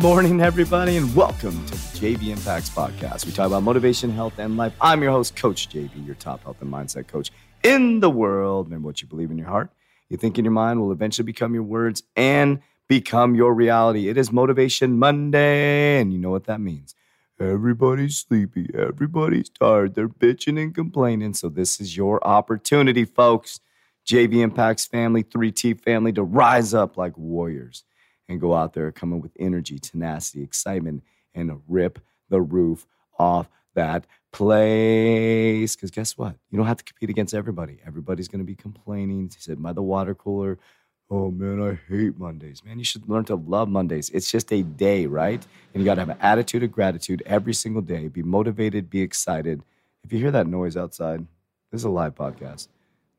morning, everybody, and welcome to the JV Impacts Podcast. We talk about motivation, health, and life. I'm your host, Coach JV, your top health and mindset coach in the world. Remember what you believe in your heart, you think in your mind will eventually become your words and become your reality. It is Motivation Monday, and you know what that means. Everybody's sleepy, everybody's tired, they're bitching and complaining. So, this is your opportunity, folks. JV Impacts family, 3T family, to rise up like warriors and go out there coming with energy, tenacity, excitement, and rip the roof off that place. Because guess what? You don't have to compete against everybody. Everybody's going to be complaining, He said, by the water cooler. Oh man, I hate Mondays. Man, you should learn to love Mondays. It's just a day, right? And you got to have an attitude of gratitude every single day. Be motivated, be excited. If you hear that noise outside, this is a live podcast.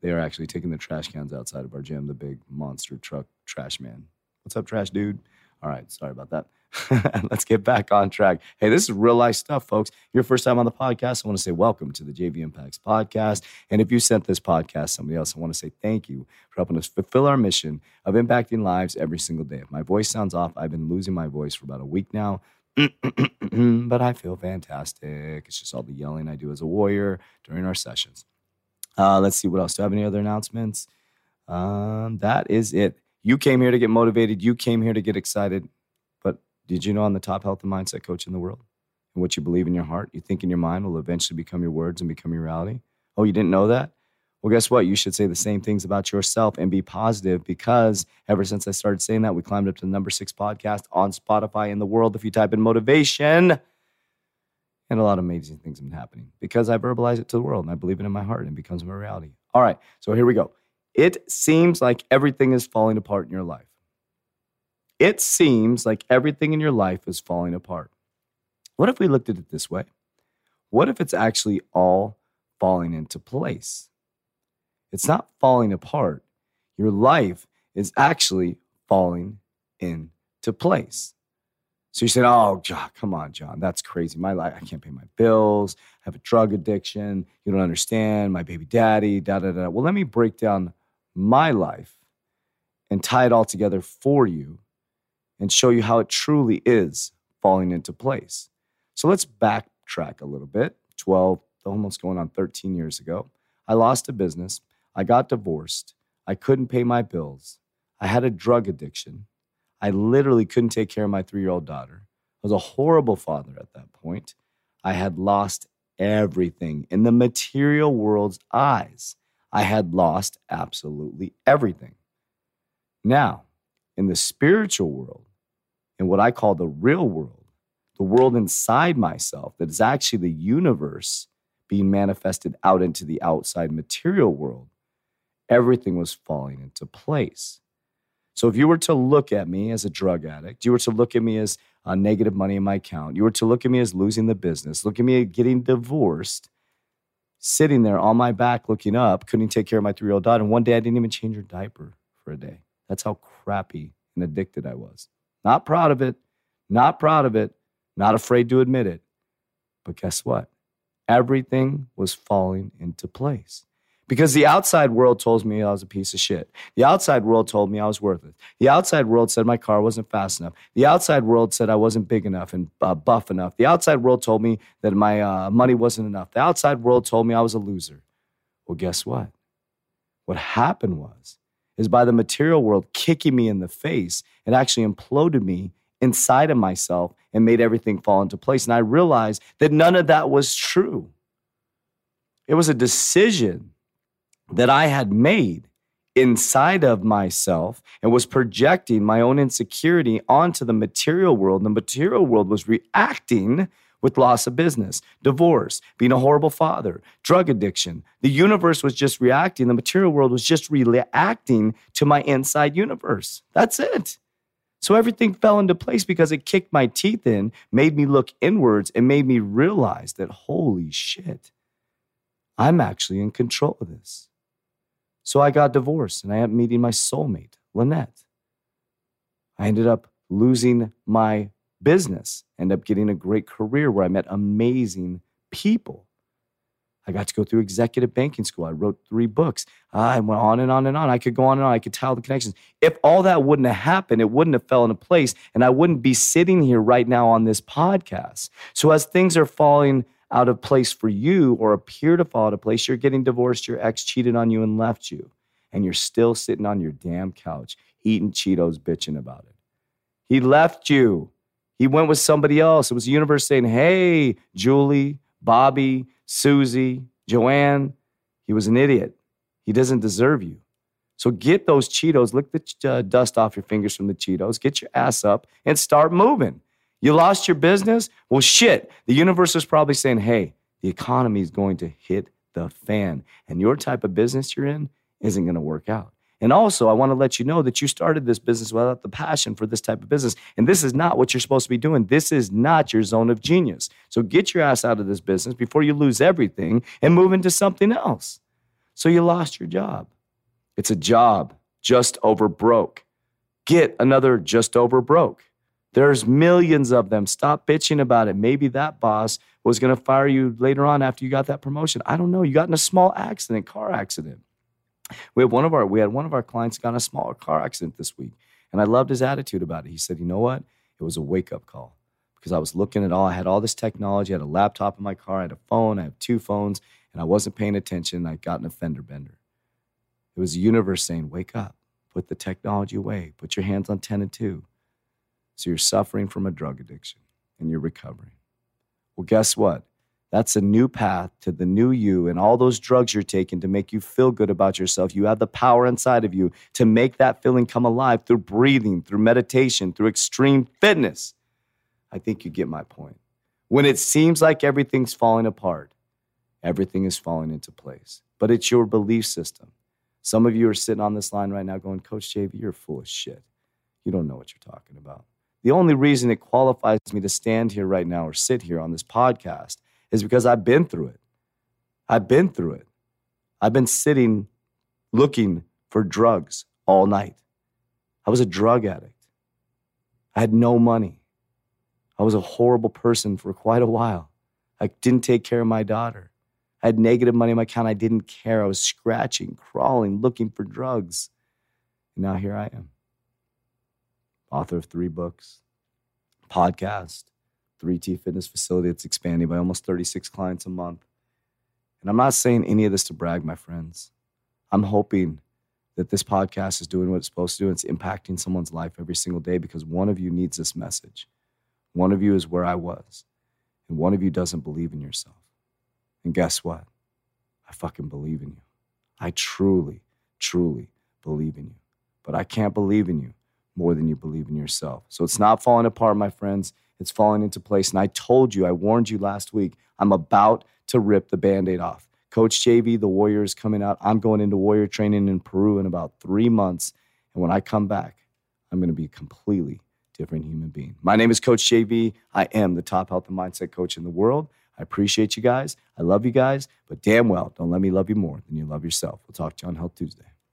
They are actually taking the trash cans outside of our gym, the big monster truck trash man. What's up, trash dude? All right, sorry about that. Let's get back on track. Hey, this is real life stuff, folks. Your first time on the podcast, I want to say welcome to the JV Impacts podcast. And if you sent this podcast somebody else, I want to say thank you for helping us fulfill our mission of impacting lives every single day. If my voice sounds off, I've been losing my voice for about a week now. but I feel fantastic. It's just all the yelling I do as a warrior during our sessions. Uh, let's see what else. Do I have any other announcements? Um, that is it. You came here to get motivated. You came here to get excited. But did you know I'm the top health and mindset coach in the world? And what you believe in your heart, you think in your mind will eventually become your words and become your reality. Oh, you didn't know that? Well, guess what? You should say the same things about yourself and be positive because ever since I started saying that, we climbed up to the number six podcast on Spotify in the world. If you type in motivation, and a lot of amazing things have been happening because I verbalize it to the world and I believe it in my heart and it becomes my reality. All right, so here we go. It seems like everything is falling apart in your life. It seems like everything in your life is falling apart. What if we looked at it this way? What if it's actually all falling into place? It's not falling apart. Your life is actually falling into place. So you said, Oh, John, come on, John. That's crazy. My life, I can't pay my bills. I have a drug addiction. You don't understand. My baby daddy, da da da. Well, let me break down my life and tie it all together for you and show you how it truly is falling into place. So let's backtrack a little bit 12, almost going on 13 years ago. I lost a business. I got divorced. I couldn't pay my bills. I had a drug addiction. I literally couldn't take care of my three year old daughter. I was a horrible father at that point. I had lost everything in the material world's eyes. I had lost absolutely everything. Now, in the spiritual world, in what I call the real world, the world inside myself that is actually the universe being manifested out into the outside material world, everything was falling into place. So if you were to look at me as a drug addict, you were to look at me as negative money in my account, you were to look at me as losing the business, look at me getting divorced, sitting there on my back looking up, couldn't take care of my three year old daughter. And one day I didn't even change her diaper for a day. That's how crappy and addicted I was. Not proud of it, not proud of it, not afraid to admit it. But guess what? Everything was falling into place. Because the outside world told me I was a piece of shit. The outside world told me I was worthless. The outside world said my car wasn't fast enough. The outside world said I wasn't big enough and uh, buff enough. The outside world told me that my uh, money wasn't enough. The outside world told me I was a loser. Well, guess what? What happened was, is by the material world kicking me in the face, it actually imploded me inside of myself and made everything fall into place. And I realized that none of that was true. It was a decision that I had made inside of myself and was projecting my own insecurity onto the material world. The material world was reacting with loss of business, divorce, being a horrible father, drug addiction. The universe was just reacting. The material world was just reacting to my inside universe. That's it. So everything fell into place because it kicked my teeth in, made me look inwards, and made me realize that holy shit, I'm actually in control of this. So I got divorced and I ended up meeting my soulmate, Lynette. I ended up losing my business, ended up getting a great career where I met amazing people. I got to go through executive banking school. I wrote three books. I went on and on and on. I could go on and on. I could tell the connections. If all that wouldn't have happened, it wouldn't have fell into place, and I wouldn't be sitting here right now on this podcast. So as things are falling out of place for you or appear to fall out of place, you're getting divorced, your ex cheated on you and left you, and you're still sitting on your damn couch eating Cheetos, bitching about it. He left you. He went with somebody else. It was the universe saying, hey, Julie, Bobby, Susie, Joanne, he was an idiot. He doesn't deserve you. So get those Cheetos, lick the uh, dust off your fingers from the Cheetos, get your ass up and start moving. You lost your business? Well, shit. The universe is probably saying, hey, the economy is going to hit the fan, and your type of business you're in isn't going to work out. And also, I want to let you know that you started this business without the passion for this type of business. And this is not what you're supposed to be doing. This is not your zone of genius. So get your ass out of this business before you lose everything and move into something else. So you lost your job. It's a job just over broke. Get another just over broke. There's millions of them. Stop bitching about it. Maybe that boss was going to fire you later on after you got that promotion. I don't know. You got in a small accident, car accident. We had one of our we had one of our clients got in a small car accident this week, and I loved his attitude about it. He said, "You know what? It was a wake up call because I was looking at all. I had all this technology. I had a laptop in my car. I had a phone. I have two phones, and I wasn't paying attention. I got in a fender bender. It was the universe saying, "Wake up! Put the technology away. Put your hands on ten and two." So you're suffering from a drug addiction and you're recovering. Well, guess what? That's a new path to the new you and all those drugs you're taking to make you feel good about yourself. You have the power inside of you to make that feeling come alive through breathing, through meditation, through extreme fitness. I think you get my point. When it seems like everything's falling apart, everything is falling into place. But it's your belief system. Some of you are sitting on this line right now going, Coach JV, you're full of shit. You don't know what you're talking about. The only reason it qualifies me to stand here right now or sit here on this podcast is because I've been through it. I've been through it. I've been sitting looking for drugs all night. I was a drug addict. I had no money. I was a horrible person for quite a while. I didn't take care of my daughter. I had negative money in my account. I didn't care. I was scratching, crawling, looking for drugs. And now here I am, author of three books, podcast, 3T fitness facility that's expanding by almost 36 clients a month. And I'm not saying any of this to brag, my friends. I'm hoping that this podcast is doing what it's supposed to do and it's impacting someone's life every single day because one of you needs this message. One of you is where I was, and one of you doesn't believe in yourself. And guess what? I fucking believe in you. I truly, truly believe in you. But I can't believe in you more than you believe in yourself. So it's not falling apart, my friends. It's falling into place. And I told you, I warned you last week, I'm about to rip the band aid off. Coach JV, the Warrior is coming out. I'm going into Warrior training in Peru in about three months. And when I come back, I'm going to be a completely different human being. My name is Coach JV. I am the top health and mindset coach in the world. I appreciate you guys. I love you guys, but damn well, don't let me love you more than you love yourself. We'll talk to you on Health Tuesday.